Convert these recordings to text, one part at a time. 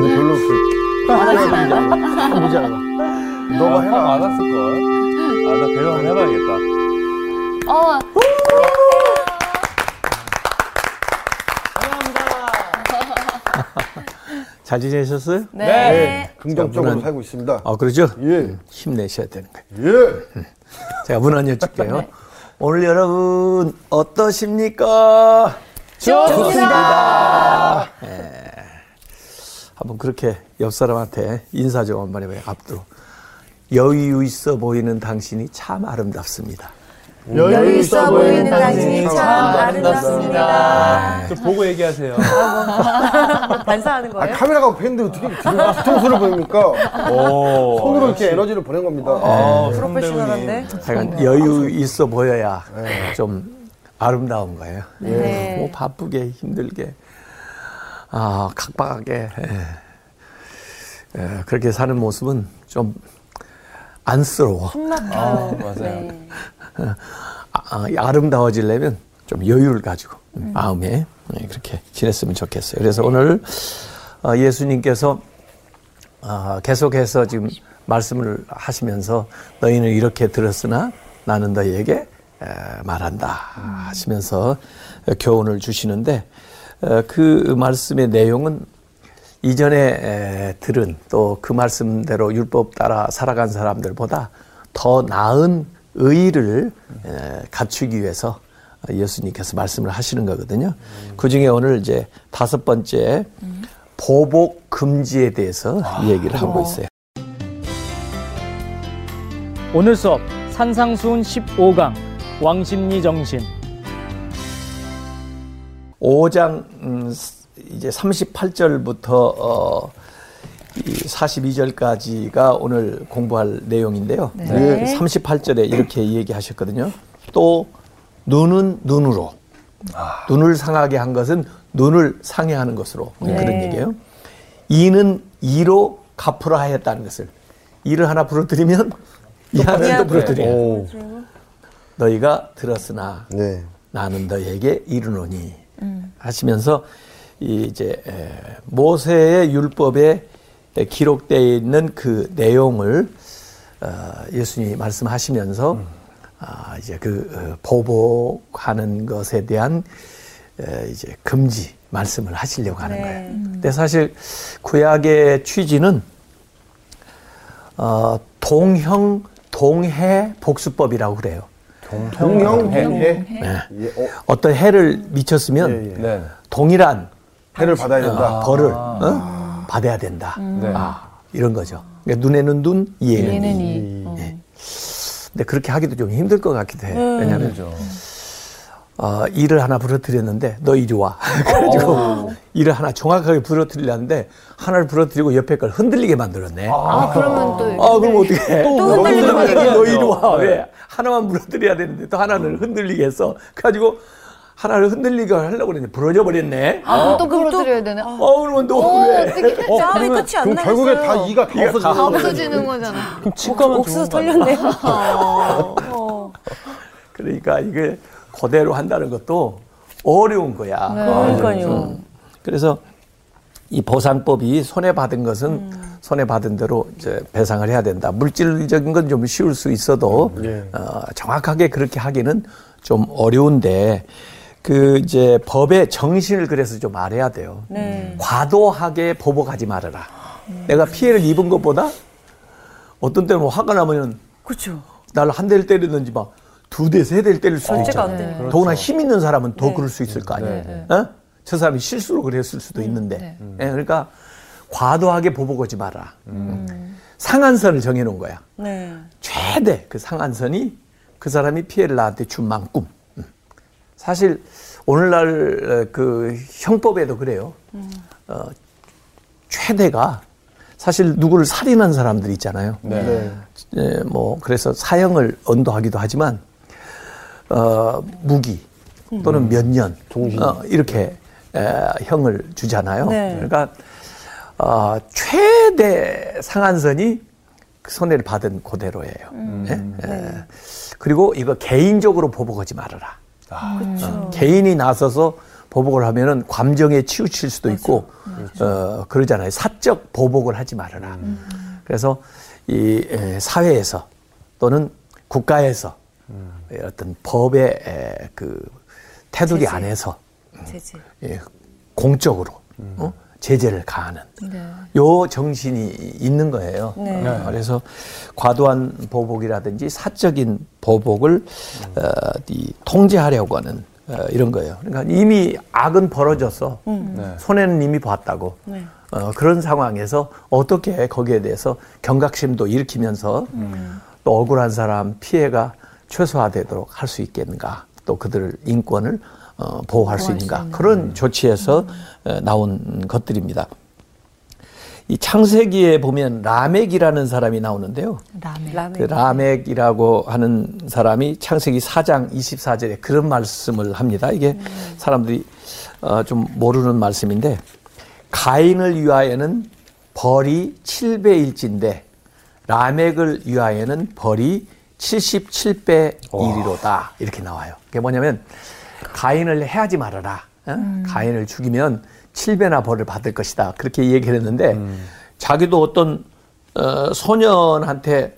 근데 별로 그 많았지만 보지 않아. 너가 해라. 많았을걸. 아, 나 배려 한번 해봐야겠다. 어, 잘 지내셨어요? 네. 네, 긍정적으로 저분은- 살고 있습니다. 아 그러죠? 예. 힘내셔야 되는 거예요. 예. 제가 문 열어줄게요. 오늘 여러분 어떠십니까? 좋습니다. 예. 한번 그렇게 옆 사람한테 인사 좀 한번 해봐요. 앞으로 여유 있어 보이는 당신이 참 아름답습니다. 여유 있어 보이는 당신이 참 아름답습니다. 좀 보고 얘기하세요. 반사하는 아, 거예요? 카메라가 팬데 어떻게 뒤통수를 보입니까? 오. 손으로 이렇게 에너지를 보낸 겁니다. 아, 프로페셔널한데? 하여간 여유 있어 보여야 좀 아름다운 거예요. 네. 뭐 바쁘게 힘들게 아 각박하게 예. 예, 그렇게 사는 모습은 좀 안쓰러워. 아, 맞아요. 네. 아, 아름다워지려면 좀 여유를 가지고 마음에 예, 그렇게 지냈으면 좋겠어요. 그래서 오늘 어, 예수님께서 어, 계속해서 지금 말씀을 하시면서 너희는 이렇게 들었으나 나는 너희에게 에, 말한다 하시면서 교훈을 주시는데 어, 그 말씀의 내용은 이전에 에, 들은 또 그 말씀대로 율법 따라 살아간 사람들보다 더 나은 의를 에, 갖추기 위해서 예수님께서 말씀을 하시는 거거든요. 그 중에 오늘 이제 다섯 번째 보복 금지에 대해서 얘기를 하고 있어요. 오늘 수업 산상수훈 15강 왕심리 정신 5장 음, 이제 38절부터 어, 이 42절까지가 오늘 공부할 내용인데요. 네. 38절에 이렇게 얘기하셨거든요. 또 눈은 눈으로 눈을 상하게 한 것은 눈을 상해하는 것으로 그런 얘기예요. 이는 이로 갚으라 하였다는 것을 이를 하나 부러뜨리면 이 하나를 또 부러뜨려. 오. 너희가 들었으나 네. 나는 너에게 이르노니 하시면서 이 이제 에, 모세의 율법에 에, 기록되어 있는 그 내용을 어, 예수님이 말씀하시면서 아, 이제 그 어, 보복하는 것에 대한 에, 이제 금지 말씀을 하시려고 하는 거예요. 근데 사실 구약의 취지는 어, 동형 동해 복수법이라고 그래요. 동형 해. 네. 예. 어, 어떤 해를 미쳤으면 예, 예. 네. 동일한 해를 받아야 된다. 어, 벌을 어? 받아야 된다. 네. 아, 이런 거죠. 그러니까 눈에는 눈, 이에는 얘는 이. 이. 어. 근데 그렇게 하기도 좀 힘들 것 같기도 해. 왜냐하면 그렇죠. 어, 일을 하나 부러뜨렸는데 너 이리 와. 그래가지고 일을 하나 정확하게 부러뜨리려는데 하나를 부러뜨리고 옆에 걸 흔들리게 만들었네. 아, 아, 그러면 또. 그럼 어떻게 해? 또 흔들리는 거 아니에요? 너 이리 와. 네. 왜? 하나만 부러뜨려야 되는데 또 하나는 흔들리게 했어. 그래가지고 하나를 흔들리게 하려고 그랬는데 부러져 버렸네. 아, 그럼 또 그러드려야 되나? 어, 그러면 너 어, 왜? 어떻게 싸움이 끝이 안 그럼 나겠어요. 결국에 다 이가 다 이가 다 없어지는. 없어지는 거잖아. 그럼 치과만 옥수수 좋은 거 아니에요? 털렸네요. 어. 그러니까 이게 그대로 한다는 것도 어려운 거야. 그러니까요. 그래서 이 보상법이 손해 받은 것은 손해 받은 대로 이제 배상을 해야 된다. 물질적인 건 좀 쉬울 수 있어도 예. 어, 정확하게 그렇게 하기는 좀 어려운데 그 이제 법의 정신을 그래서 좀 알아야 돼요. 네. 과도하게 보복하지 말아라. 내가 피해를 입은 것보다 어떤 때는 뭐 화가 나면은 그렇죠. 나를 한 대를 때리든지 막 두 대, 세 대를 때릴 수도 있잖아요. 되니까. 더구나 힘 있는 사람은 더 네. 그럴 수 있을 거 아니에요. 네, 어? 저 사람이 실수로 그랬을 수도 있는데. 예, 그러니까 과도하게 보복하지 마라. 상한선을 정해놓은 거야. 네. 최대 그 상한선이 그 사람이 피해를 나한테 준 만큼. 음. 사실 오늘날 어, 그 형법에도 그래요. 어, 최대가 사실 누구를 살인한 사람들 있잖아요. 네. 예, 뭐 그래서 사형을 언도하기도 하지만 어, 무기 또는 몇 년 어, 이렇게 에, 형을 주잖아요. 네. 그러니까 어, 최대 상한선이 그 손해를 받은 그대로예요. 예? 에, 그리고 이거 개인적으로 보복하지 말아라. 어, 개인이 나서서 보복을 하면은 감정에 치우칠 수도 있고 어 그러잖아요. 사적 보복을 하지 말아라. 그래서 이 에, 사회에서 또는 국가에서 어떤 법의 에, 그 테두리 제재. 안에서 제재. 예, 공적으로 어? 제재를 가하는 요 정신이 있는 거예요. 네. 어, 그래서 과도한 보복이라든지 사적인 보복을 어, 이 통제하려고 하는 어, 이런 거예요. 그러니까 이미 악은 벌어졌어. 네. 손해는 이미 봤다고. 네. 어, 그런 상황에서 어떻게 거기에 대해서 경각심도 일으키면서 또 억울한 사람 피해가 최소화되도록 할 수 있겠는가. 또 그들 인권을 어, 보호할 수 있는가. 그런 조치에서 어, 나온 것들입니다. 이 창세기에 보면 라멕이라는 사람이 나오는데요. 라멘. 그 라멕이라고 하는 사람이 창세기 4장 24절에 그런 말씀을 합니다. 이게 사람들이 어, 좀 모르는 말씀인데 가인을 위하여는 벌이 7배일진데 라멕을 위하여는 벌이 77배 일이로다 이렇게 나와요. 그게 뭐냐면 가인을 해하지 말아라. 어? 가인을 죽이면 7배나 벌을 받을 것이다. 그렇게 얘기를 했는데 자기도 어떤 어, 소년한테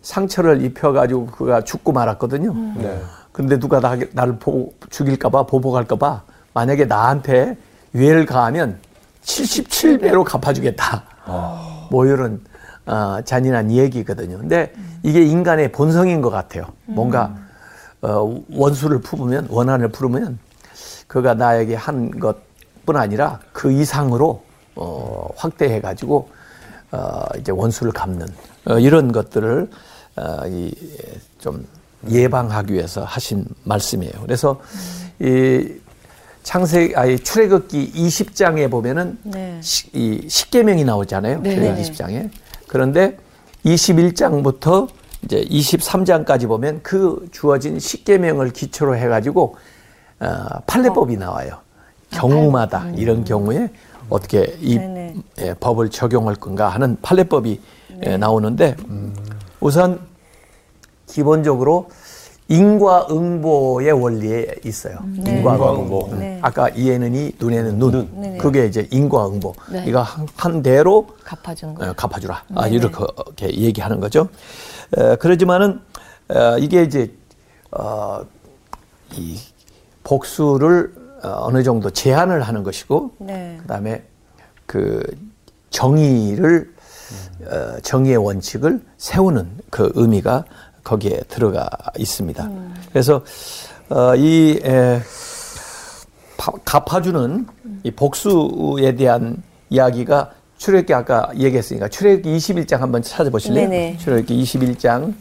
상처를 입혀가지고 그가 죽고 말았거든요. 네. 근데 누가 나, 나를 보, 죽일까봐 보복할까봐 만약에 나한테 유해를 가하면 77배로 갚아주겠다. 뭐 이런 어, 잔인한 얘기거든요. 근데 이게 인간의 본성인 것 같아요. 뭔가 어, 원수를 품으면 원한을 풀으면 그가 나에게 한 것뿐 아니라 그 이상으로 어, 확대해 가지고 어, 이제 원수를 갚는 어, 이런 것들을 어, 이, 좀 예방하기 위해서 하신 말씀이에요. 그래서 이 창세 아니 출애굽기 20장에 보면은 네. 시, 이 십계명이 나오잖아요. 네. 출애굽기 20장에. 그런데 21장부터 이제 23장까지 보면 그 주어진 십계명을 기초로 해 가지고 어, 판례법이 나와요. 경우마다 이런 경우에 어떻게 이. 예, 법을 적용할 건가 하는 판례법이 예, 나오는데 우선 기본적으로 인과응보의 원리에 있어요. 인과응보. 음. 네. 아까 이에는 이, 눈에는 눈. 네네. 그게 이제 인과응보. 네. 이거 한, 한 대로 갚아주는 어, 거예요. 갚아주라. 아, 이렇게 얘기하는 거죠. 에, 그러지만은 어, 이게 이제 어, 이 복수를 어, 어느 정도 제한을 하는 것이고, 네. 그다음에 그 정의를 어, 정의의 원칙을 세우는 그 의미가 거기에 들어가 있습니다. 그래서 어, 이 에, 파- 갚아주는 이 복수에 대한 이야기가 출애굽기 아까 얘기했으니까 출애굽기 21장 한번 찾아보실래요? 네네. 출애굽기 21장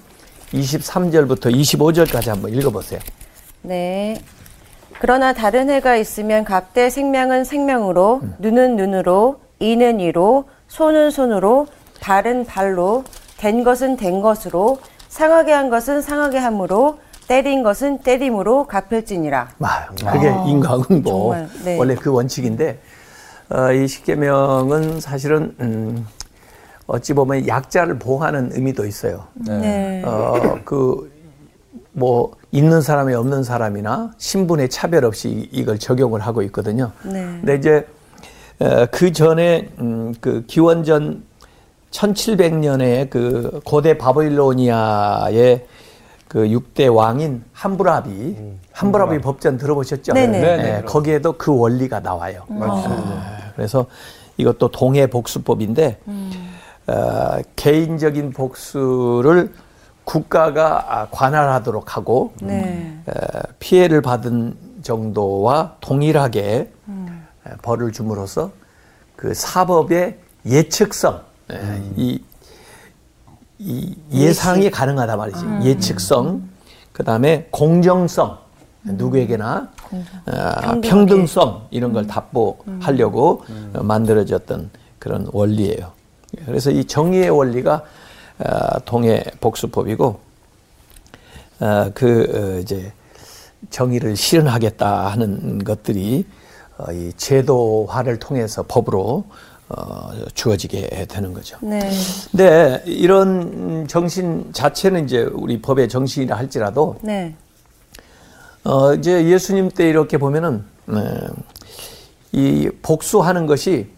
23절부터 25절까지 한번 읽어보세요. 네. 그러나 다른 해가 있으면 갑대 생명은 생명으로, 눈은 눈으로, 이는 이로, 손은 손으로, 발은 발로, 된 것은 된 것으로, 상하게 한 것은 상하게 함으로, 때린 것은 때림으로 갚을지니라. 아, 그게 인과응보 정말, 네. 원래 그 원칙인데 어, 이 십계명은 사실은 음, 어찌 보면 약자를 보호하는 의미도 있어요. 네. 어, 그, 뭐, 있는 사람이 없는 사람이나 신분의 차별 없이 이걸 적용을 하고 있거든요. 네. 근데 이제, 어, 그 전에, 음, 그 기원전 1700년에 그 고대 바빌로니아의 그 6대 왕인 함부라비, 함부라비 법전 들어보셨죠? 네네. 네 네. 거기에도 그 원리가 나와요. 그래서 이것도 동해 복수법인데 어, 개인적인 복수를 국가가 아, 관할하도록 하고 네. 어, 피해를 받은 정도와 동일하게 에, 벌을 줌으로써 그 사법의 예측성, 에, 이, 이 예상이 가능하다 말이지. 예측성, 그 다음에 공정성, 누구에게나 어, 평등성 이런 걸 답보하려고 어, 만들어졌던 그런 원리예요. 그래서 이 정의의 원리가 어, 동해 복수법이고 어, 그 어, 이제 정의를 실현하겠다 하는 것들이 어, 이 제도화를 통해서 법으로 어, 주어지게 되는 거죠. 네. 근데 이런 정신 자체는 이제 우리 법의 정신이라 할지라도 네. 어, 이제 예수님 때 이렇게 보면은 네, 이 복수하는 것이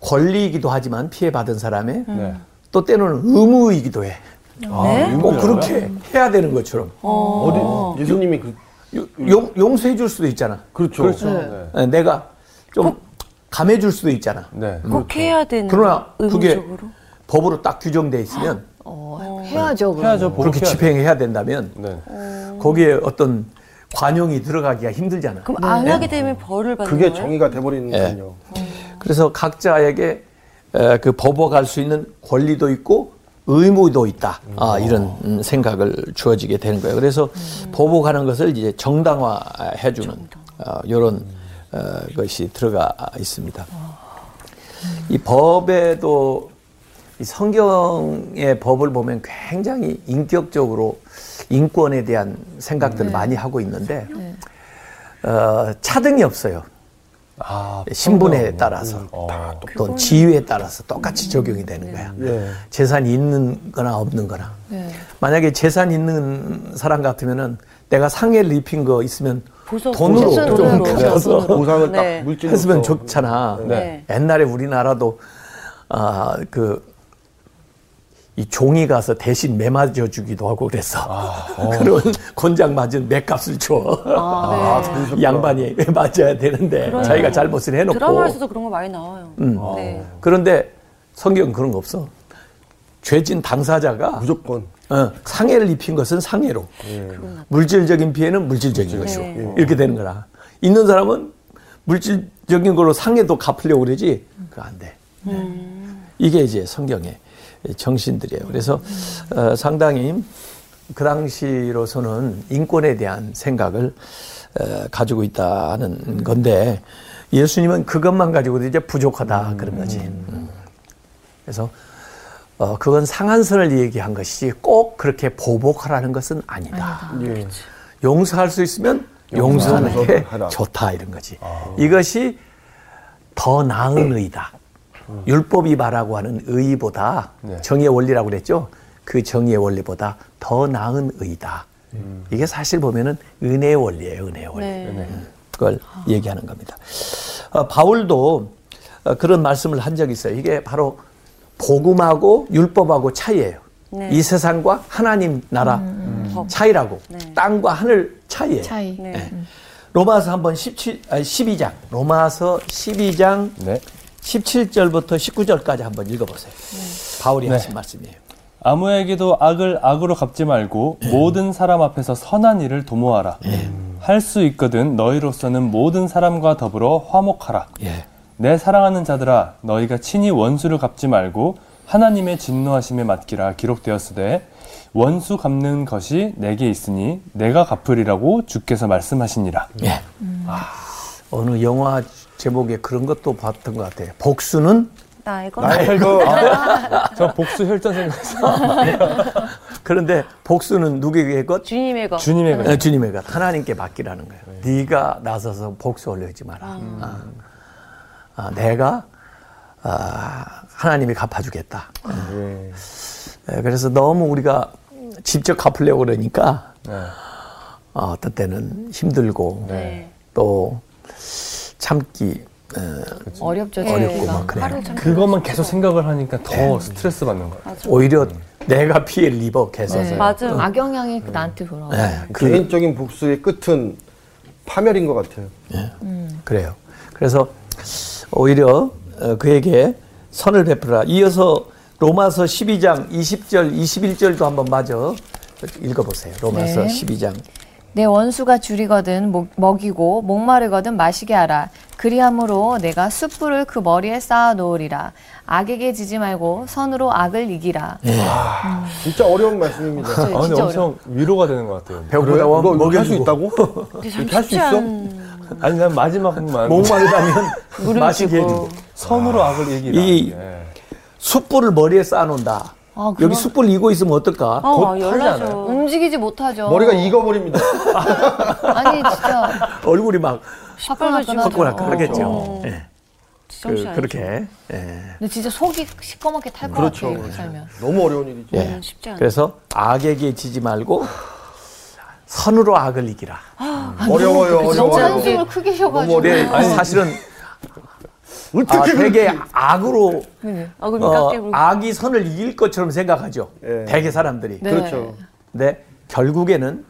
권리이기도 하지만 피해받은 사람의 네. 또 때로는 의무이기도 해. 네? 꼭 그렇게 해야 되는 것처럼 어 디 예수님이 그 용, 용서해 줄 수도 있잖아. 그렇죠. 그렇죠. 네. 예, 내가 좀 감해 줄 수도 있잖아. 네. 꼭 해야 되는 그러나 그게 의무적으로. 법으로 딱 규정돼 있으면 어, 해야죠. 그럼. 해야죠. 그렇게. 집행해야 된다면 네. 거기에 어떤 관용이 들어가기가 힘들잖아. 그럼 안 하게 되면 벌을 받는 그게 거예요? 정의가 돼버리는군요. 그래서 각자에게 에, 그 법어갈 수 있는 권리도 있고 의무도 있다. 아, 이런 음, 생각을 주어지게 되는 거예요. 그래서 보복하는 것을 이제 정당화해주는 어, 이런 어, 것이 들어가 있습니다. 이 법에도 이 성경의 법을 보면 굉장히 인격적으로 인권에 대한 생각들을 많이 하고 있는데 어, 차등이 없어요. 아, 신분에. 따라서 어. 또 지위에 따라서 똑같이 적용이 되는 거야. 예. 재산이 있는 거나 없는 거나. 만약에 재산 있는 사람 같으면은 내가 상해를 입힌 거 있으면 보석, 돈으로 좀 돈으로. 갚아서 보상을 네. 딱 물질로 했으면 좋잖아. 네. 옛날에 우리나라도 아, 그, 이 종이 가서 대신 매 맞아 주기도 하고 그랬어. 그런 곤장 맞은 맥값을 줘. 아, 네. 이 양반이 맞아야 되는데 자기가 잘못을 해놓고. 드라마에서도 그런 거 많이 나와요. 음. 네. 그런데 성경은 그런 거 없어. 죄진 당사자가 무조건 어, 상해를 입힌 것은 상해로, 물질적인 피해는 물질적인 것이고 네. 이렇게 되는 거라. 있는 사람은 물질적인 걸로 상해도 갚으려고 그러지, 그거 안 돼. 이게 이제 성경의 정신들이에요. 그래서 어, 상당히 그 당시로서는 인권에 대한 생각을 어, 가지고 있다는 건데 예수님은 그것만 가지고도 이제 부족하다 그런 거지. 음. 그래서 어, 그건 상한선을 얘기한 것이지 꼭 그렇게 보복하라는 것은 아니다. 예. 용서할 수 있으면 용서하는 게 용서하라. 좋다 이런 거지. 이것이 더 나은 의다. 율법이 말하고 하는 의보다 네. 정의의 원리라고 그랬죠. 그 정의의 원리보다 더 나은 의다. 이게 사실 보면은 은혜의 원리예요. 은혜의 원리. 네. 그걸 얘기하는 겁니다. 어, 바울도 어, 그런 말씀을 한 적이 있어요. 이게 바로 복음하고 율법하고 차이예요. 네. 이 세상과 하나님 나라 차이라고 땅과 하늘 차이예요. 차이. 네. 로마서 한번 17, 아니 12장 로마서 12장 네. 17절부터 19절까지 한번 읽어보세요. 바울이 네. 하신 말씀이에요. 아무에게도 악을 악으로 갚지 말고 모든 사람 앞에서 선한 일을 도모하라. 할 수 있거든 너희로서는 모든 사람과 더불어 화목하라. 예. 내 사랑하는 자들아 너희가 친히 원수를 갚지 말고 하나님의 진노하심에 맡기라 기록되었으되 원수 갚는 것이 내게 있으니 내가 갚으리라고 주께서 말씀하시니라. 예. 어느 영화 제목에 그런 것도 봤던 것 같아요. 복수는 나 이거 나의 거저 복수 혈전 생각해서 그런데 복수는 누구에게 것? 주님의 거. 주님의 것. 어, 주님의 것 하나님께 맡기라는 거예요. 네가 나서서 복수를 하지 마라. 아. 아, 내가 아, 하나님이 갚아주겠다. 예. 예, 그래서 너무 우리가 직접 갚으려고 그러니까 네. 어, 어떤 때는 힘들고 네. 또 참기 어, 어렵죠. 어렵고. 막 그래요. 그것만 계속 생각을 하니까 더 스트레스 받는 거예요. 오히려 내가 피해를 입어 계속. 네. 맞아. 악영향이 나한테 돌아와. 네, 그, 개인적인 복수의 끝은 파멸인 것 같아요. 그래요. 그래서 오히려 어, 그에게 선을 베풀라. 이어서 로마서 12장 20절, 21절도 한번 마저 읽어보세요. 로마서 네. 12장. 내 원수가 줄이거든 목- 먹이고 목마르거든 마시게 하라. 그리함으로 내가 숯불을 그 머리에 쌓아 놓으리라. 악에게 지지 말고 선으로 악을 이기라. 진짜 어려운 말씀입니다. 아, 근데 진짜 엄청 위로가 되는 것 같아요. 배고프다 이렇게 할수 있다고? 근데 참 이렇게 할 수 있어? 않- 아니 난 마지막만 목마르다면 마시게. 해주고 선으로 악을 이기라. 이- 예. 숯불을 머리에 쌓아놓는다. 아, 여기 숯불 이고 있으면 어떨까? 어, 곧 하지 열나죠. 않아요? 움직이지 못하죠. 머리가 익어버립니다. 아니 진짜 얼굴이 막. 화끈화끈하겠죠. 어. 예. 그. 그렇게. 예. 근데 진짜 속이 시꺼멓게 탈것 그렇죠. 같아요. 살면. 너무 어려운 일이죠. 예. 음, 쉽지 않아요. 그래서 악에게 지지 말고 선으로 악을 이기라. 어려워요, 너무 어려워요. 한숨을 크게 쉬어가지고. 네, 사실은 아, 되게 악으로 아, 그럼 어, 깎게 악이 선을 이길 것처럼 생각하죠. 예. 대개 사람들이. 네. 그렇죠. 근데 결국에는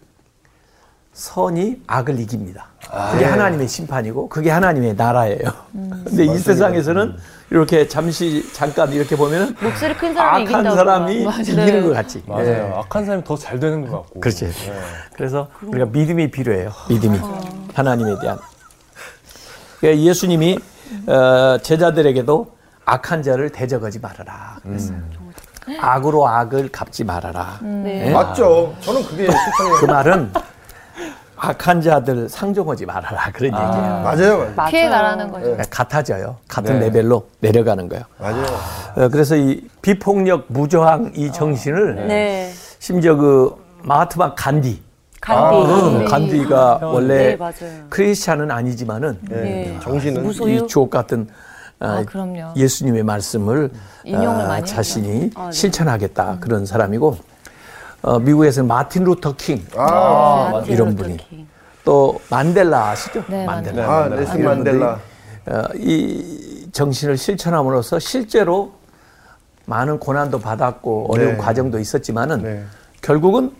선이 악을 이깁니다. 그게 하나님의 심판이고 그게 하나님의 나라예요. 근데 이 세상에서는 이렇게 잠시 잠깐 이렇게 보면은 목소리 큰 사람이 악한 이긴다고. 사람이 맞아요. 이기는 네. 것 같이. 맞아요. 예. 악한 사람이 더 잘 되는 것 같고. 그렇지. 네. 그래서 우리가 믿음이 필요해요. 믿음이 하나님에 대한. 그러니까 예수님이 어, 제자들에게도 악한 자를 대적하지 말아라. 그랬어요. 악으로 악을 갚지 말아라. 네. 맞죠. 저는 그게 그 말은 악한 자들 상종하지 말아라 그런 얘기예요. 맞아요, 맞아요. 피해 가라는 거죠. 그러니까 같아져요. 같은 네. 레벨로 내려가는 거예요. 맞아요. 어, 그래서 이 비폭력 무저항 이 정신을 네. 심지어 그 마하트마 간디, 간디. 어, 네. 간디가 원래 네, 맞아요. 크리스찬은 아니지만은 네. 네. 정신은 무소유? 이 주옥 같은 어, 아, 그럼요. 예수님의 말씀을 인용을 어, 많이 자신이 아, 네. 실천하겠다 그런 사람이고 어, 미국에서는 마틴 루터 킹 아, 마틴 이런 루터 분이. 킹. 또 만델라 아시죠? 네, 만델라. 아, 넬슨 만델라. 어, 이 정신을 실천함으로써 실제로 많은 고난도 받았고 어려운 네. 과정도 있었지만은 네. 결국은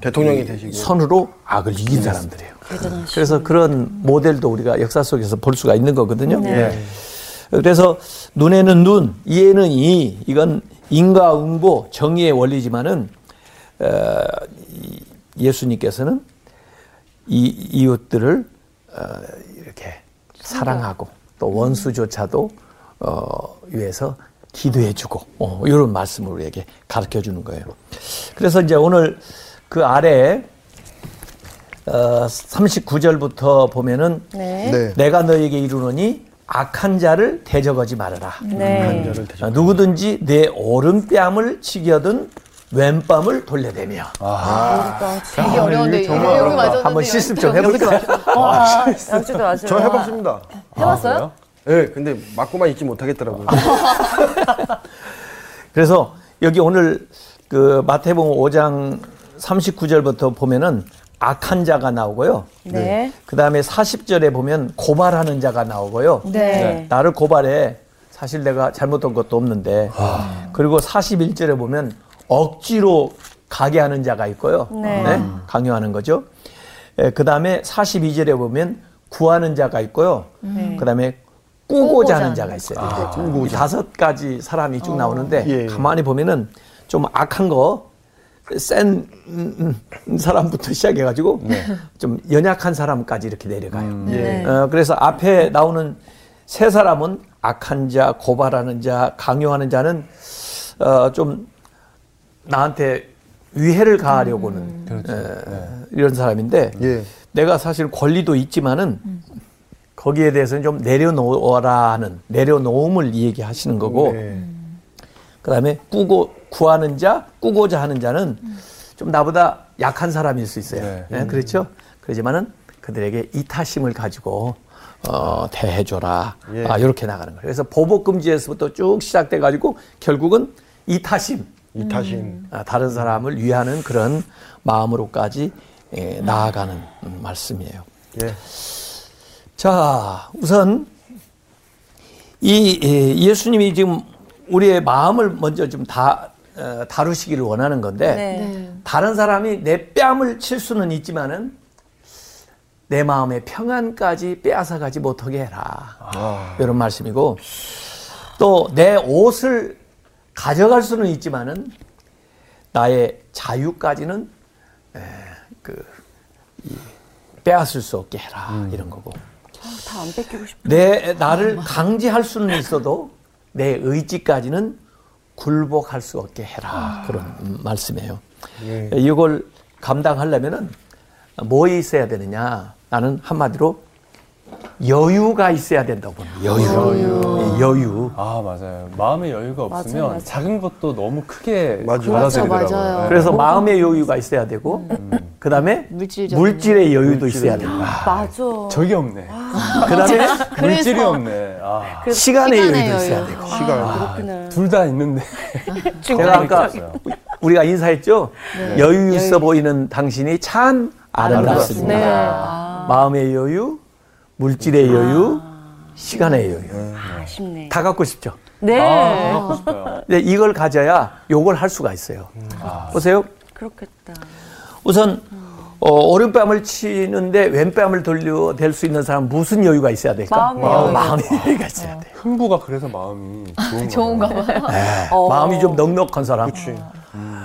대통령이 되시고. 선으로 악을 이긴 사람들이에요. 대단하시죠. 그래서 그런 모델도 우리가 역사 속에서 볼 수가 있는 거거든요. 네. 그래서 눈에는 눈, 이에는 이, 이건 인과응보, 정의의 원리지만은 어, 이 예수님께서는 이 이웃들을 어, 이렇게 사랑하고 또 원수조차도 어, 위해서 기도해주고 어, 이런 말씀을 우리에게 가르쳐 주는 거예요. 그래서 이제 오늘 그 아래 어, 39절부터 보면은 네. 네. 내가 너에게 이르노니 악한 자를 대적하지 말아라. 네. 누구든지 내 오른뺨을 치겨든 왼뺨을 돌려대며 되게 어려운데 여기 맞았는데 한번 실습 좀 해볼까요? 와, 양쪽도 아세요. 저 해봤습니다. 해봤어요? 예, 근데 맞고만 있지 못하겠더라고요. 그래서 여기 오늘 그 마태복음 5장 39절부터 보면은 악한 자가 나오고요. 네. 그 다음에 40절에 보면 고발하는 자가 나오고요. 네. 나를 고발해. 사실 내가 잘못한 것도 없는데. 그리고 41절에 보면 억지로 가게 하는 자가 있고요. 네. 강요하는 거죠. 그 다음에 42절에 보면 구하는 자가 있고요. 그 다음에 꾸고자 하는 자가 있어요. 꾸고자. 이 다섯 가지 사람이 쭉 나오는데 예. 가만히 보면은 좀 악한 거, 센 음, 음, 사람부터 시작해가지고 좀 연약한 사람까지 이렇게 내려가요. 예. 어, 그래서 앞에 나오는 세 사람은 악한 자, 고발하는 자, 강요하는 자는 어, 좀 나한테 위해를 가하려고는 그렇죠. 에, 이런 사람인데 예. 내가 사실 권리도 있지만은 거기에 대해서는 좀 내려놓아라 하는 내려놓음을 얘기하시는 거고 네. 그다음에 꾸고 구하는 자, 꾸고자 하는 자는 좀 나보다 약한 사람일 수 있어요. 네. 예, 그렇죠? 그렇지만은 그들에게 이타심을 가지고 어, 대해줘라. 예. 아, 이렇게 나가는 거예요. 그래서 보복 금지에서부터 쭉 시작돼 가지고 결국은 이타심, 이타심. 아, 다른 사람을 위하는 그런 마음으로까지 예, 나아가는 음, 말씀이에요. 예. 자, 우선 이 예, 예수님이 지금 우리의 마음을 먼저 좀 다, 어, 다루시기를 원하는 건데 네. 다른 사람이 내 뺨을 칠 수는 있지만은 내 마음의 평안까지 빼앗아 가지 못하게 해라. 이런 말씀이고 또 내 옷을 가져갈 수는 있지만은 나의 자유까지는 에, 그 이, 빼앗을 수 없게 해라 이런 거고 다 안 뺏기고 싶어. 내 나를 강제할 수는 있어도 내 의지까지는 굴복할 수 없게 해라 그런 음, 말씀이에요. 예. 이걸 감당하려면은 뭐 있어야 되느냐? 나는 한마디로 여유가 있어야 된다고 봅니다. 여유. 예, 여유. 아 맞아요. 마음의 여유가 없으면 맞아요, 맞아요. 작은 것도 너무 크게 맞아요. 받아들이더라고요. 맞아요. 네. 그래서 마음의 여유가 있어야 되고, 그 다음에 물질의 여유도 있어야 된다. 맞아. 저기 없네. 그 다음에 물질이 없네. 아, 시간의 시간의 여유도 여유. 있어야 되고. 시간. 그렇구나. 둘다 있는데. 제가 아까. 우리가 인사했죠? 여유 있어 보이는 당신이 참 아름답습니다. 네. 마음의 여유, 물질의 여유, 시간의 여유. 아쉽네. 다 갖고 싶죠? 네. 아, 갖고 싶어요. 근데 이걸 가져야 요걸 할 수가 있어요. 보세요. 그렇겠다. 우선 어, 오른뺨을 치는데 왼뺨을 돌려 댈 수 있는 사람 은 무슨 여유가 있어야 될까? 마음의 여유. 마음의 여유가 있어야 돼. 흥부가 그래서 마음이 좋은 좋은가 거예요. 봐요. 네. 어. 마음이 좀 넉넉한 사람. 그치.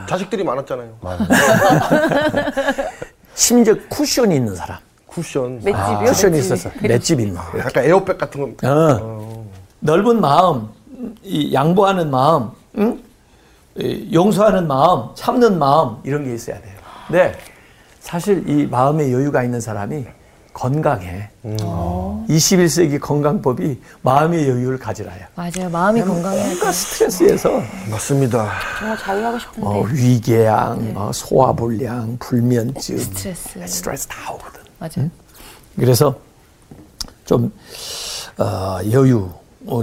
자식들이 많았잖아요. 심지어 쿠션이 있는 사람. 쿠션. 맷집이요? 아, 쿠션이 있어서 맷집. 거. 약간 에어백 같은 거. 어. 넓은 마음, 이 양보하는 마음, 응? 이 용서하는 마음, 참는 마음 이런 게 있어야 돼요. 근데 사실 이 마음의 여유가 있는 사람이 건강해. 21세기 건강법이 마음의 여유를 가지라요. 맞아요. 마음이 건강해야 뭔가 스트레스에서 맞습니다. 정말 자유하고 싶은데. 어, 위궤양, 어, 소화불량, 불면증, 스트레스. 스트레스 다 오거든. 맞아요. 그래서 좀 어, 여유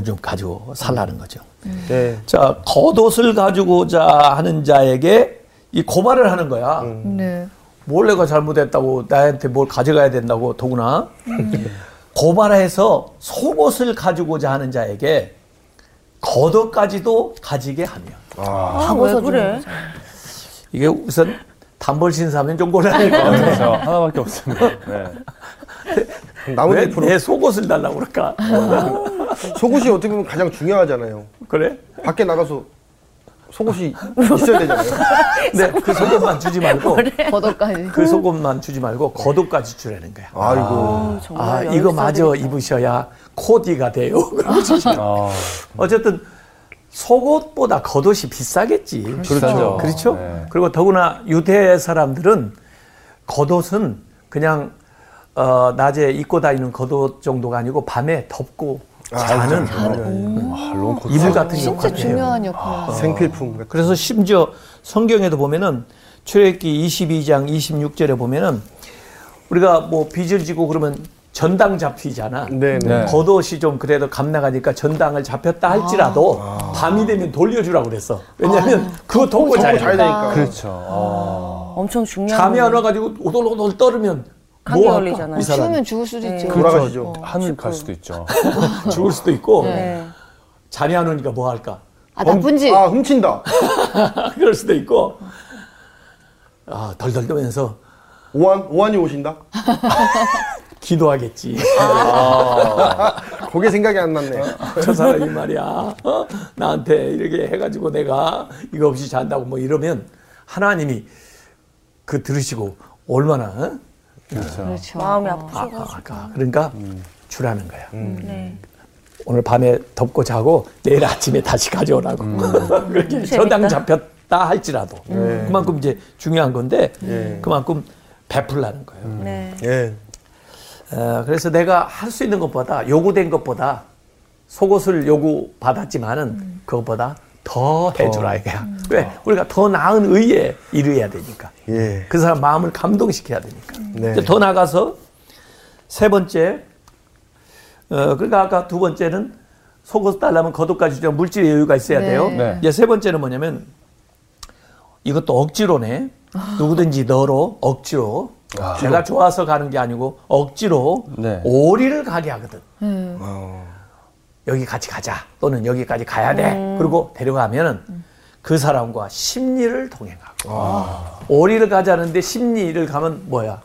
좀 가지고 살라는 거죠. 네. 자, 겉옷을 가지고자 하는 자에게 이 고발을 하는 거야. 네. 뭘 내가 잘못했다고 나한테 뭘 가져가야 된다고 더구나. 고발해서 속옷을 가지고자 하는 자에게 겉옷까지도 가지게 하며. 아, 왜 그래? 이게 우선 단벌 신사면 좀 곤란할 것 아, 같아. 그래서 하나밖에 없습니다. 네. 나머지 왜 프로 내 속옷을 달라고 그럴까? 속옷이 어떻게 보면 가장 중요하잖아요. 그래? 밖에 나가서 속옷이 있어야 되잖아요. 근데 그 속옷만 주지 말고 겉옷까지. 그 속옷만 주지 말고 겉옷까지 주라는 거야. 아이고. 아, 여유 이거 마저. 입으셔야 코디가 돼요. 아, 어쨌든 속옷보다 겉옷이 비싸겠지. 그렇죠. 그렇죠? 네. 그리고 더구나 유대 사람들은 겉옷은 그냥 어, 낮에 입고 다니는 겉옷 정도가 아니고 밤에 덮고 자는 아, 롱코트. 이불 같은 진짜 역할을 해요. 중요한 역할을. 생필품 같은. 그래서 심지어 성경에도 보면은 출애굽기 22장 26절에 보면은 우리가 뭐 빚을 지고 그러면 전당 잡히잖아. 네, 네. 네. 겉옷이 좀 그래도 감나가니까 전당을 잡혔다 할지라도 밤이 되면 돌려주라고 그랬어. 왜냐면 그거 덮고 자야 자야 돼. 되니까. 그렇죠. 어. 엄청 중요한. 잠이 안 와가지고 오돌오돌 떨으면 감기 뭐? 걸리잖아요. 이 사람 추우면 죽을 수도 네. 있죠. 돌아가시죠. 하늘 갈 수도 있죠. 죽을 수도 있고 네. 잠이 안 오니까 뭐 할까? 아, 나쁜 짓. 아, 훔친다. 그럴 수도 있고 아 덜덜 떠면서 오한, 오한이 오신다? 기도하겠지. 그게 생각이 안 났네. 저 사람이 말이야 어? 나한테 이렇게 해가지고 내가 이거 없이 잔다고 뭐 이러면 하나님이 그 들으시고 얼마나 어? 그렇죠. 그렇죠. 마음이 아, 아프셔가지고. 아, 아, 그러니까 주라는 거야. 네. 오늘 밤에 덮고 자고 내일 아침에 다시 가져오라고. 그렇게 저당 잡혔다 할지라도 그만큼 이제 중요한 건데 그만큼 베풀라는 거예요. 네. 예. 어, 그래서 내가 할 수 있는 것보다 요구된 것보다 속옷을 요구 받았지만은 그것보다 더 해주라 이거야. 왜? 우리가 더 나은 의에 이르야 되니까. 예. 그 사람 마음을 감동시켜야 되니까. 네. 더 나가서 세 번째, 어, 그러니까 아까 두 번째는 속옷 달라면 겉옷까지 주자 물질의 여유가 있어야 네. 돼요. 네. 이제 세 번째는 뭐냐면 이것도 억지로네. 누구든지 너로 억지로. 내가 좋아서 가는 게 아니고 억지로 네. 오리를 가게 하거든. 네. 어. 여기 같이 가자 또는 여기까지 가야 돼 그리고 데려가면은 그 사람과 심리를 동행하고 오리를 가자는데 심리를 가면 뭐야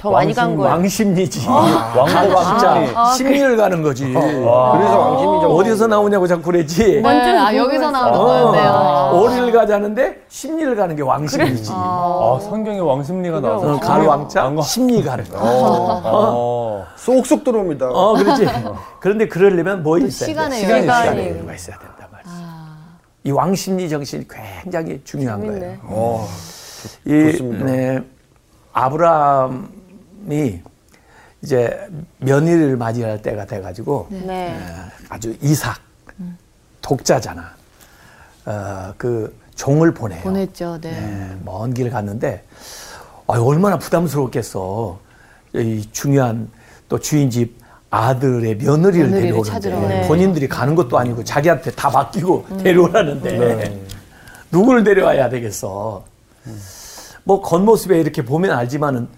더 많이 간 거예요. 왕심리지 왕복 진짜 심리를 가는 거지 그래서 왕심이 좀. 어디서 나오냐고 자꾸 그랬지 네, 아, 여기서 나오는 거였네요. 어, 오리를 가자는데 심리를 가는 게 왕심리지 아, 성경에 왕심리가 나와서. 어, 가루 왕자 심리 가는 거 어. 쏙쏙 들어옵니다. 어, 그렇지. 그런데 그러려면 뭐 있어야 시간의 있는 여유가 있어야 된단 말이지. 이 왕심리 정신이 굉장히 중요한 거예요. 어. 이 좋습니다. 네, 아브라함 이 이제 며느리를 맞이할 때가 돼가지고 네. 아주 이삭 독자잖아. 어, 그 종을 보내요. 보냈죠. 네. 네, 먼 길을 갔는데 아, 얼마나 부담스럽겠어. 이 중요한 또 주인 집 아들의 며느리를 며느리를 데려오는데. 네. 본인들이 가는 것도 아니고 자기한테 다 맡기고 데려오라는데 누구를 데려와야 되겠어. 뭐 겉모습에 이렇게 보면 알지만은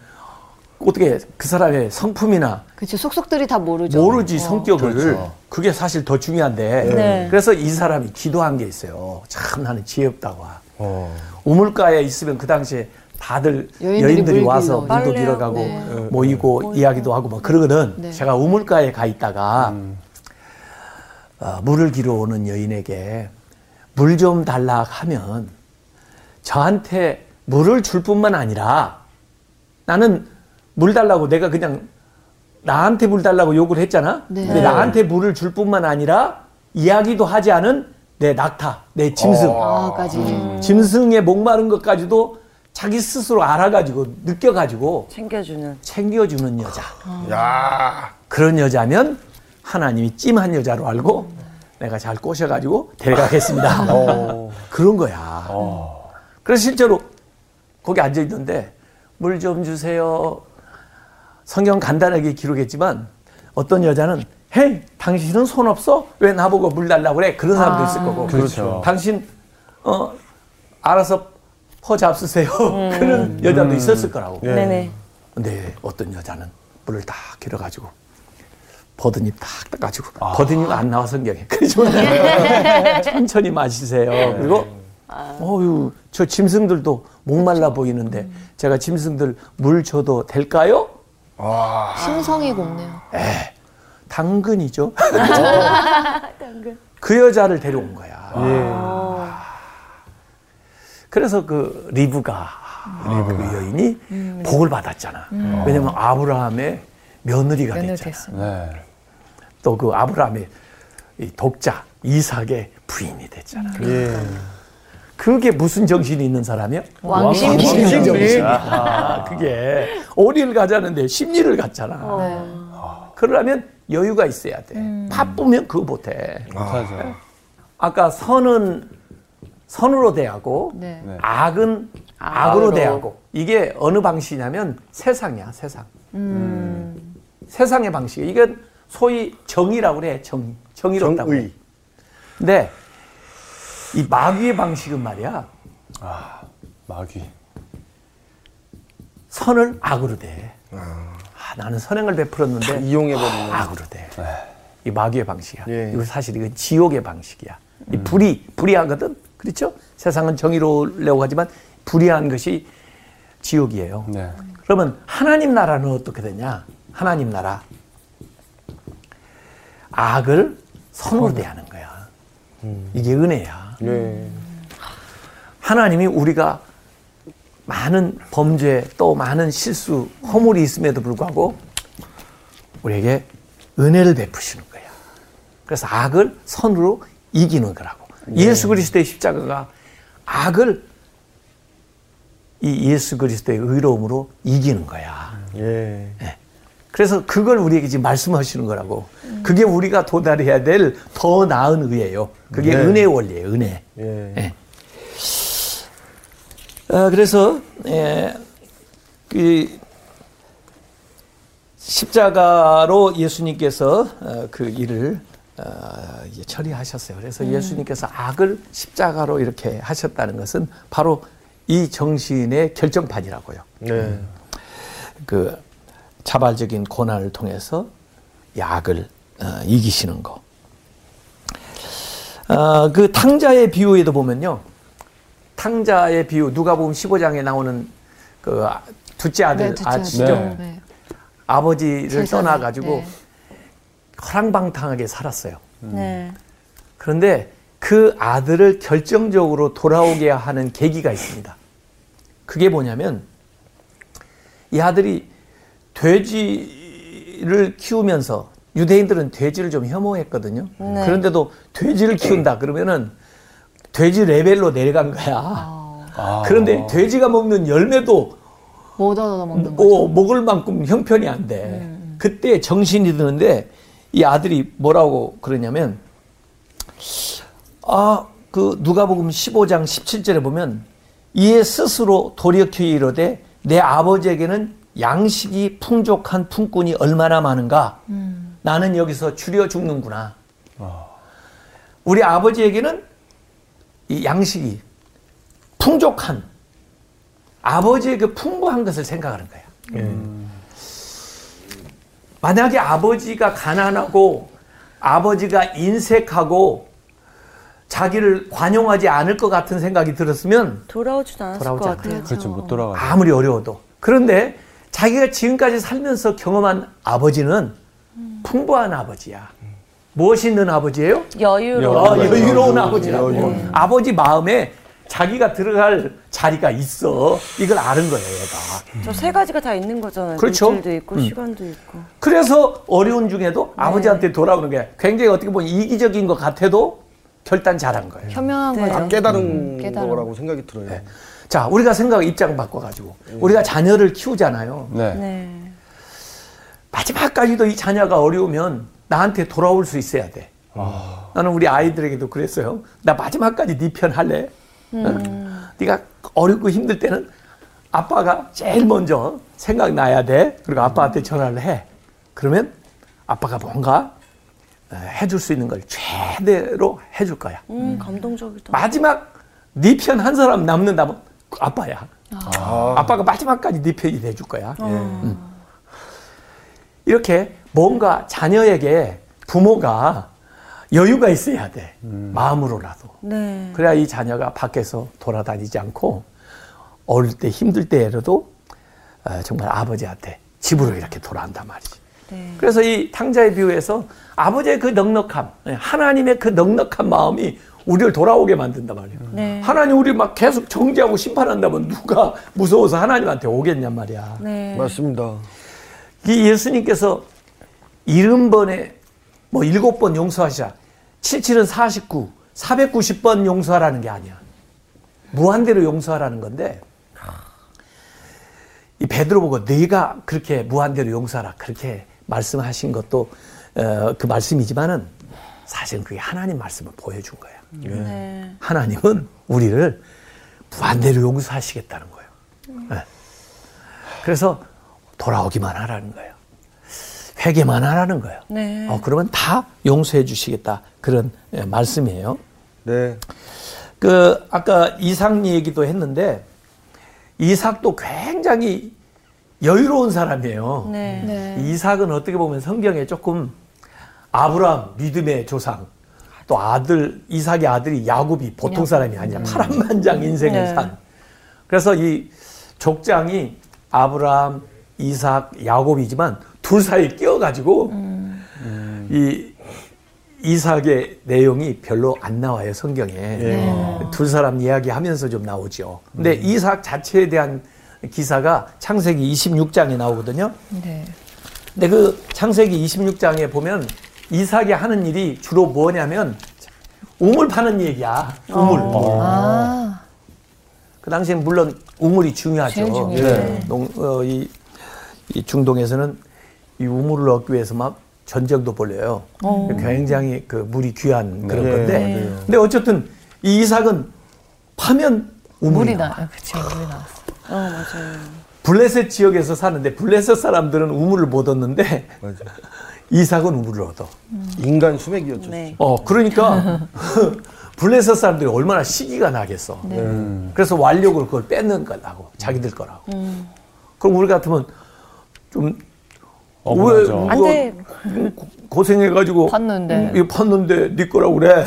어떻게 그 사람의 성품이나 그렇죠. 속속들이 다 모르죠. 모르지 어. 성격을 그렇죠. 그게 사실 더 중요한데 네. 그래서 이 사람이 기도한 게 있어요. 참 나는 지혜 없다고. 어. 우물가에 있으면 그 당시에 다들 여인들이 여인들이, 물 와서 길러 물도. 길어가고 네. 모이고 이야기도 하고 막 그러거든. 네. 제가 우물가에 가 있다가 어, 물을 길어 오는 여인에게 물 좀 달라 하면 저한테 물을 줄 뿐만 아니라 나는 물 달라고 내가 그냥 나한테 물 달라고 욕을 했잖아. 네. 근데 나한테 물을 줄 뿐만 아니라 이야기도 하지 않은 내 낙타, 내 짐승. 아 까지. 짐승의 목마른 것까지도 자기 스스로 알아가지고 느껴가지고 챙겨주는. 챙겨주는 여자. 야. 그런 여자면 하나님이 찜한 여자로 알고 내가 잘 꼬셔가지고 데려가겠습니다. 그런 거야. 그래서 실제로 거기 앉아 있는데 물 좀 주세요. 성경 간단하게 기록했지만 어떤 여자는 헤이 당신은 손 없어? 왜 나보고 물 달라고 그래? 그런 사람도 있을 거고. 그렇죠. 당신 어 알아서 퍼 잡수세요. 그런 여자도 있었을 거라고. 예. 네네. 근데 어떤 여자는 물을 딱 길어가지고 버드님 딱 떠가지고 버드님 안 나와 성경에 그러지만 천천히 마시세요. 그리고 어유 저 짐승들도 목말라 보이는데 제가 짐승들 물 줘도 될까요? 와. 심성이 곱네요. 당근이죠. 그 여자를 데려온 거야. 예. 그래서 그 리브가 그 여인이 복을 받았잖아. 왜냐면 아브라함의 며느리가 됐잖아. 네. 또그 아브라함의 이 독자 이삭의 부인이 됐잖아. 예. 그게 무슨 정신이 있는 사람이야? 왕심 정신. 아, 그게 어디를 가자는데 심리를 갔잖아. 네. 그러려면 여유가 있어야 돼. 바쁘면 그거 못해. 못하죠. 아까 선은 선으로 대하고 네. 네. 악은 악으로 대하고 이게 어느 방식이냐면 세상이야 세상. 세상의 방식. 이건 소위 정의라고 그래 정의. 정의롭다고. 정의. 근데 이 마귀의 방식은 말이야 마귀. 선을 악으로 대. 아, 나는 선행을 베풀었는데 이용해버리는. 악으로 대. 이 마귀의 방식이야. 예. 이거 사실 이건 지옥의 방식이야. 이 불이 불의하거든. 그렇죠? 세상은 정의로우려고 하지만 불의한 것이 지옥이에요. 네. 그러면 하나님 나라는 어떻게 되냐? 하나님 나라. 악을 선으로 대하는 거야. 이게 은혜야. 예. 하나님이 우리가 많은 범죄 또 많은 실수, 허물이 있음에도 불구하고 우리에게 은혜를 베푸시는 거야. 그래서 악을 선으로 이기는 거라고. 예수 그리스도의 십자가가 악을 이 예수 그리스도의 의로움으로 이기는 거야. 예. 그래서 그걸 우리에게 지금 말씀하시는 거라고. 그게 우리가 도달해야 될 더 나은 의예요. 그게 네. 은혜의 원리예요, 은혜. 예. 예. 어, 그래서 예, 그 십자가로 예수님께서 어, 그 일을 어, 이제 처리하셨어요. 그래서 예수님께서 악을 십자가로 이렇게 하셨다는 것은 바로 이 정신의 결정판이라고요. 네. 그 자발적인 고난을 통해서 약을 어, 이기시는 거. 어, 그 탕자의 비유에도 보면요. 탕자의 비유 누가 보면 15장에 나오는 그 아- 둘째 아들 네, 둘째 아시죠? 네. 네. 아버지를 세상에. 떠나 가지고 네. 허랑방탕하게 살았어요. 네. 그런데 그 아들을 결정적으로 돌아오게 하는 계기가 있습니다. 그게 뭐냐면 이 아들이 돼지를 키우면서 유대인들은 돼지를 좀 혐오했거든요. 네. 그런데도 돼지를 키운다 그러면은 돼지 레벨로 내려간 거야. 아. 그런데 돼지가 먹는 열매도 못 얻어 먹는 거죠. 오, 먹을 만큼 형편이 안 돼. 그때 정신이 드는데 이 아들이 뭐라고 그러냐면 아, 그 누가복음 15장 17절에 보면 이에 스스로 돌이켜 이르되 내 아버지에게는 양식이 풍족한 품꾼이 얼마나 많은가? 나는 여기서 줄여 죽는구나. 우리 아버지에게는 이 양식이 풍족한 아버지의 그 풍부한 것을 생각하는 거야. 만약에 아버지가 가난하고 아버지가 인색하고 자기를 관용하지 않을 것 같은 생각이 들었으면 돌아오지도 않았을 돌아오지 것. 같아요. 그렇죠. 못 돌아가죠. 아무리 어려워도. 그런데 자기가 지금까지 살면서 경험한 아버지는 풍부한 아버지야. 무엇이 있는 아버지예요? 여유로워. 아, 여유로운 아버지라고. 여유. 아버지 마음에 자기가 들어갈 자리가 있어. 이걸 아는 거예요, 얘가. 저 세 가지가 다 있는 거잖아요. 그렇죠. 물질도 있고 음. 시간도 있고. 그래서 어려운 중에도 아버지한테 돌아오는 게 굉장히 어떻게 보면 이기적인 것 같아도 결단 잘한 거예요. 현명한 네. 거죠. 다 깨달은 깨달음. 거라고 생각이 들어요. 네. 자, 우리가 생각 입장 바꿔가지고 우리가 자녀를 키우잖아요. 네. 네. 마지막까지도 이 자녀가 어려우면 나한테 돌아올 수 있어야 돼. 나는 우리 아이들에게도 그랬어요. 나 마지막까지 네 편 할래. 응? 네가 어렵고 힘들 때는 아빠가 제일 먼저 생각나야 돼. 그리고 아빠한테 전화를 해. 그러면 아빠가 뭔가 어, 해줄 수 있는 걸 최대로 해줄 거야. 음, 감동적이다. 마지막 네 편 한 사람 남는다면 아빠야. 아 빠가 마지막까지 네 편이 돼줄 거야. 음. 이렇게 뭔가 자녀에게 부모가 여유가 있어야 돼. 마음으로라도. 네. 그래야 이 자녀가 밖에서 돌아다니지 않고 어릴 때 힘들 때라도 어, 정말 아버지한테 집으로 이렇게 돌아온단 말이지. 네. 그래서 이 탕자의 비유에서 아버지의 그 넉넉함, 예, 하나님의 그 넉넉한 마음이 우리를 돌아오게 만든단 말이에요. 네. 하나님 우리 막 계속 정죄하고 심판한다면 누가 무서워서 하나님한테 오겠냔 말이야. 네. 맞습니다. 이 예수님께서 일흔 번에 뭐 일곱 번 용서하시자. 77은 49, 490번 용서하라는 게 아니야. 무한대로 용서하라는 건데 이 베드로 보고 네가 그렇게 무한대로 용서하라 그렇게 말씀하신 것도 어, 그 말씀이지만은 사실은 그게 하나님 말씀을 보여준 거야. 네. 하나님은 우리를 무한대로 용서하시겠다는 거예요. 네. 그래서 돌아오기만 하라는 거예요. 회개만 하라는 거예요. 네. 어, 그러면 다 용서해 주시겠다. 그런 예, 말씀이에요. 네. 그, 아까 이삭 얘기도 했는데, 이삭도 굉장히 여유로운 사람이에요. 네. 네. 이삭은 어떻게 보면 성경에 조금 아브라함 믿음의 조상 또 아들 이삭의 아들이 야곱이 보통 사람이 아니야. 파란만장 인생을 네. 산. 그래서 이 족장이 아브라함 이삭 야곱이지만 둘 사이에 끼어가지고 이 이삭의 내용이 별로 안 나와요 성경에. 둘 사람 이야기하면서 좀 나오죠. 근데 이삭 자체에 대한 기사가 창세기 26장에 나오거든요. 네. 근데 그 창세기 26장에 보면 이삭이 하는 일이 주로 뭐냐면 우물 파는 얘기야. 우물. 아, 그 당시엔 물론 우물이 중요하죠. 예. 농- 어, 이, 이 중동에서는 이 우물을 얻기 위해서 막 전쟁도 벌려요. 굉장히 그 물이 귀한 그런 네, 건데. 맞아요. 근데 어쨌든 이 이삭은 파면 우물이 물이 나와. 나. 그치, 물이 나왔어. 어, 맞아요. 블레셋 지역에서 사는데 블레셋 사람들은 우물을 못 얻는데 맞아. 이삭은 우물을 얻어. 인간 수맥이었죠. 네. 어, 그러니까 블레셋 사람들이 얼마나 시기가 나겠어. 네. 그래서 완력을 그걸 뺏는 거라고. 자기들 거라고. 그럼 우리 같으면 좀 어, 왜 맞아. 우리가 안 돼. 고- 고생해가지고 팠는데. 음, 이거 팠는데 네 거라고 그래.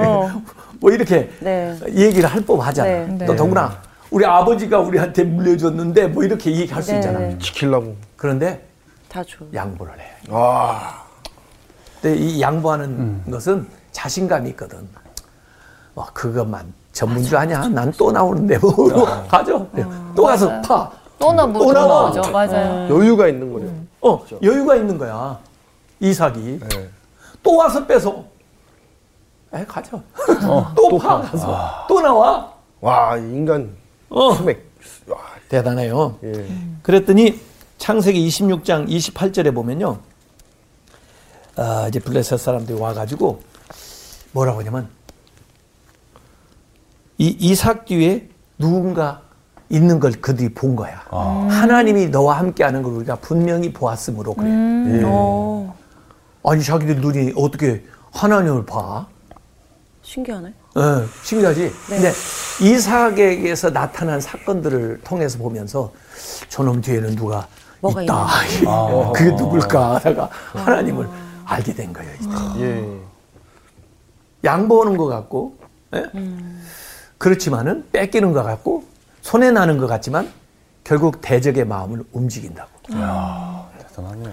어. 뭐 이렇게 네. 얘기를 할 법하잖아. 네. 네. 또 더구나 우리 아버지가 우리한테 물려줬는데 뭐 이렇게 얘기할 수 네. 있잖아. 지키려고. 그런데 다 줘. 양보를 해. 아. 근데 이 양보하는 것은 자신감이 있거든. 뭐 그것만 전문주 아니야. 난 또 나오는데 뭐 가죠. 또 가서 파. 또나 물또 나와. 나오죠. 맞아요. 여유가 있는 거래요. 어 여유가 있는 거야. 이삭이 네. 또 와서 빼서. 에 가죠. 또 파. 가서 또 나와. 와, 인간 어 수맥. 와, 대단해요. 예. 그랬더니 창세기 26장 28절에 보면요. 아, 이제 블레셋 사람들이 와가지고 뭐라고 하냐면 이 이삭 뒤에 누군가 있는 걸 그들이 본 거야. 하나님이 너와 함께 하는 걸 우리가 분명히 보았으므로 그래. 예. 어. 아니 자기들 눈이 어떻게 하나님을 봐? 신기하네. 어, 신기하지? 근데 이삭에게서 나타난 사건들을 통해서 보면서 저놈 뒤에는 누가 뭐가 있다. 그게 누굴까 하다가 하나님을 알게 된 거예요. 이제. 예. 양보하는 것 같고, 예? 그렇지만은 뺏기는 것 같고, 손해 나는 것 같지만 결국 대적의 마음을 움직인다고. 대단하네요.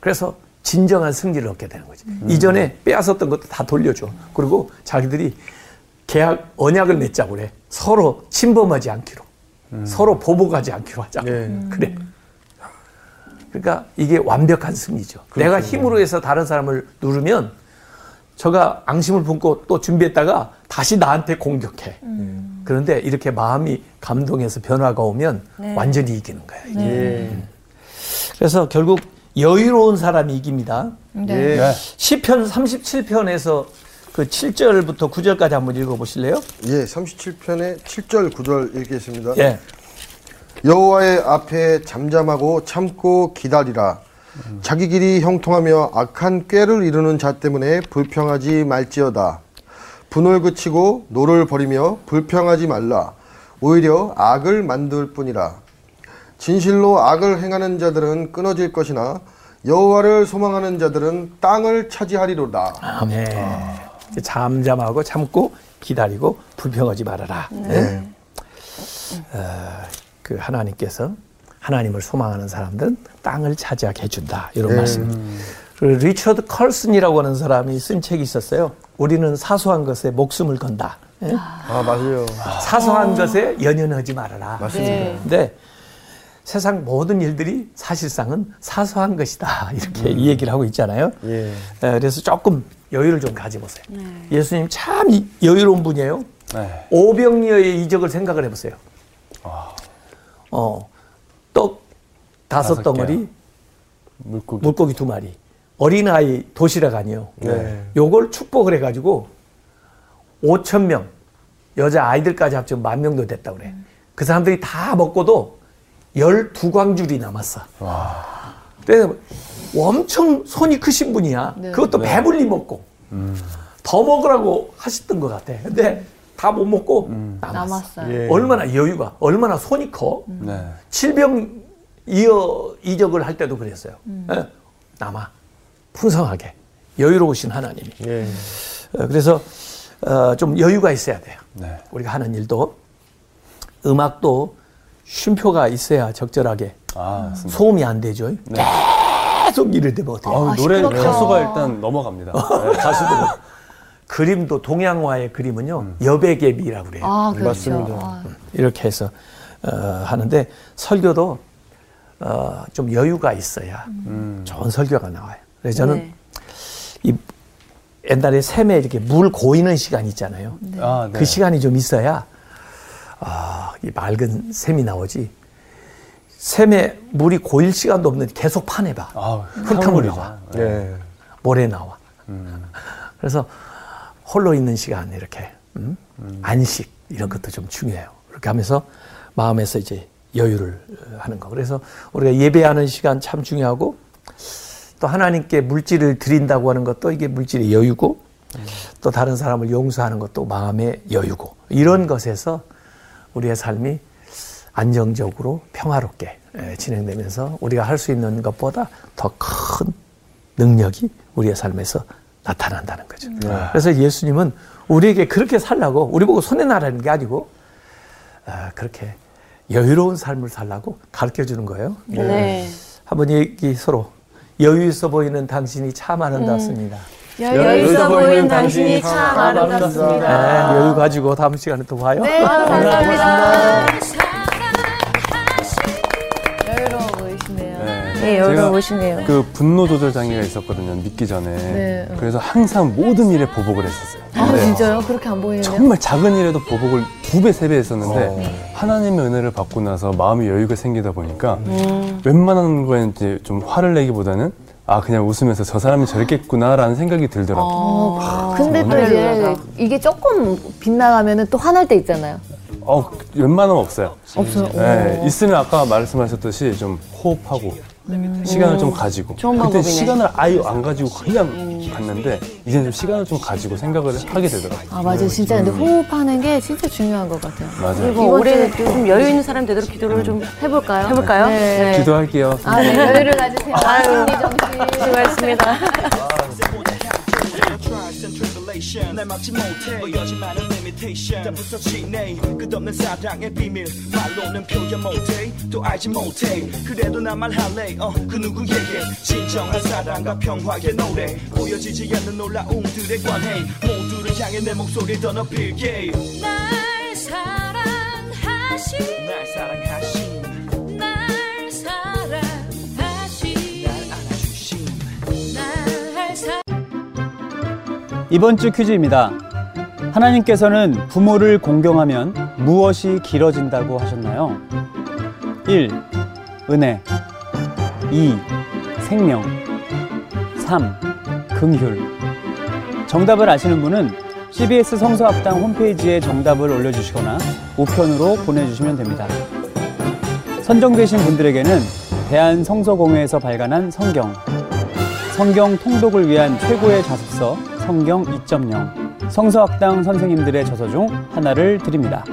그래서 진정한 승리를 얻게 되는 거지. 이전에 빼앗았던 것도 다 돌려줘. 그리고 자기들이 계약 언약을 맺자고 그래. 서로 침범하지 않기로. 서로 보복하지 않기로 하자. 네. 그래. 그러니까 이게 완벽한 승리죠. 내가 힘으로 해서 다른 사람을 누르면 저가 앙심을 품고 또 준비했다가 다시 나한테 공격해. 그런데 이렇게 마음이 감동해서 변화가 오면 완전히 이기는 거야. 이게. 예. 그래서 결국 여유로운 사람이 이깁니다. 네. 네. 시편 37편에서 그 7절부터 9절까지 한번 읽어 보실래요? 예, 37편의 7절 9절 읽겠습니다. 예. 여호와의 앞에 잠잠하고 참고 기다리라. 자기 길이 형통하며 악한 꾀를 이루는 자 때문에 불평하지 말지어다. 분을 그치고 노를 버리며 불평하지 말라. 오히려 악을 만들 뿐이라. 진실로 악을 행하는 자들은 끊어질 것이나 여호와를 소망하는 자들은 땅을 차지하리로다. 아멘. 잠잠하고 참고 기다리고 불평하지 말아라. 네. 어, 그 하나님께서 하나님을 소망하는 사람들은 땅을 차지하게 해준다. 이런 말씀. 그 리처드 컬슨이라고 하는 사람이 쓴 책이 있었어요. 우리는 사소한 것에 목숨을 건다. 예? 아, 맞아요. 사소한 것에 연연하지 말아라. 맞습니다. 네. 근데 세상 모든 일들이 사실상은 사소한 것이다. 이렇게 이 얘기를 하고 있잖아요. 예. 에, 그래서 조금 여유를 좀 가져보세요. 예수님 참 이- 여유로운 분이에요. 네. 오병이어의 이적을 생각을 해보세요. 어, 떡 다섯 덩어리, 물고기. 물고기 두 마리, 어린아이 도시락 아니요. 네. 요걸 축복을 해가지고 5천 명 여자 아이들까지 합치면 만 명도 됐다 그래. 그 사람들이 다 먹고도 12광줄이 남았어. 그래서 엄청 손이 크신 분이야. 네. 그것도 배불리 먹고 더 먹으라고 하셨던 것 같아. 근데 다 못 먹고 남았어. 남았어 요. 예. 얼마나 여유가, 얼마나 손이 커. 네. 칠병 이어 이적을 할 때도 그랬어요. 예, 남아 풍성하게 여유로우신 하나님이. 예. 어, 그래서 어, 좀 여유가 있어야 돼요. 네. 우리가 하는 일도 음악도 쉼표가 있어야 적절하게 아. 소음이 안 되죠. 계속 이를 대면 어떻게? 아우, 아, 노래. 가수가 일단 넘어갑니다. 네. 가수도 그림도 동양화의 그림은요 여백의 미라고 그래요. 아, 그렇죠. 맞습니다. 아, 이렇게 해서 어, 하는데 설교도 어, 좀 여유가 있어야 음. 좋은 설교가 나와요. 그래서 저는 네. 이 옛날에 샘에 이렇게 물 고이는 시간 있잖아요. 아, 네. 그 시간이 좀 있어야 아, 이 맑은 샘이 나오지. 샘에 물이 고일 시간도 없는데 계속 파내봐. 아, 흙탕물이 흙탕물이죠. 나와. 예. 모래 나와. 음. 그래서 홀로 있는 시간 이렇게 음? 안식 이런 것도 좀 중요해요. 이렇게 하면서 마음에서 이제 여유를 어, 하는 거. 그래서 우리가 예배하는 시간 참 중요하고 또 하나님께 물질을 드린다고 하는 것도 이게 물질의 여유고 또 다른 사람을 용서하는 것도 마음의 여유고 이런 것에서 우리의 삶이 안정적으로 평화롭게 에, 진행되면서 우리가 할 수 있는 것보다 더 큰 능력이 우리의 삶에서 나타난다는 거죠. 그래서 예수님은 우리에게 그렇게 살라고 우리 보고 손해 나라는 게 아니고 아, 그렇게 여유로운 삶을 살라고 가르쳐 주는 거예요. 네. 한번 얘기 서로 여유 있어 보이는 당신이 참 아름답습니다. 여유 있어 보이는 당신이 참 아름답습니다. 네, 여유 가지고 다음 시간에 또 봐요. 네, 감사합니다. 여유로워 네. 네, 여유로우시네요. 그 분노 조절 장애가 있었거든요. 믿기 전에. 네. 그래서 항상 모든 일에 보복을 했었어요. 아, 네. 진짜요? 그렇게 안 보이네요. 정말 작은 일에도 보복을 두 배, 세 배 했었는데 하나님의 은혜를 받고 나서 마음이 여유가 생기다 보니까 웬만한 거에 이제 좀 화를 내기보다는 아 그냥 웃으면서 저 사람이 저랬겠구나라는 생각이 들더라고요. 어, 근데 또 이제 이게 조금 빗나가면은 또 화날 때 있잖아요. 어 웬만하면 없어요. 없어요. 네, 있으면 아까 말씀하셨듯이 좀 호흡하고 시간을 좀 가지고. 그때 방법이네. 시간을 아예 안 가지고 그냥 갔는데 이제는 좀 시간을 좀 가지고 생각을 하게 되더라고요. 아 맞아요. 진짜 근데 호흡하는 게 진짜 중요한 것 같아요. 맞아요. 그리고 올해 좀 여유 있는 사람 되도록 기도를 좀 해볼까요? 해볼까요? 네. 기도할게요. 아, 네. 여유를 가지세요. 심리 정신. 수고하셨습니다. 날 막지 못해. 보여지 많은 limitation 다 부서지네. 끝없는 사랑의 비밀 말로는 표현 못해. 또 알지 못해. 그래도 난 말할래. 어그 누구에게 진정한 사랑과 평화의 노래. 보여지지 않는 놀라움들의 관해. 모두를 향해 내 목소리 더 높일게. 날 사랑하신 날 사랑하신 이번 주 퀴즈입니다. 하나님께서는 부모를 공경하면 무엇이 길어진다고 하셨나요? 1. 은혜 2. 생명 3. 긍휼 정답을 아시는 분은 CBS 성서학당 홈페이지에 정답을 올려주시거나 우편으로 보내주시면 됩니다. 선정되신 분들에게는 대한성서공회에서 발간한 성경, 성경 통독을 위한 최고의 자습서 성경 2.0 성서학당 선생님들의 저서 중 하나를 드립니다.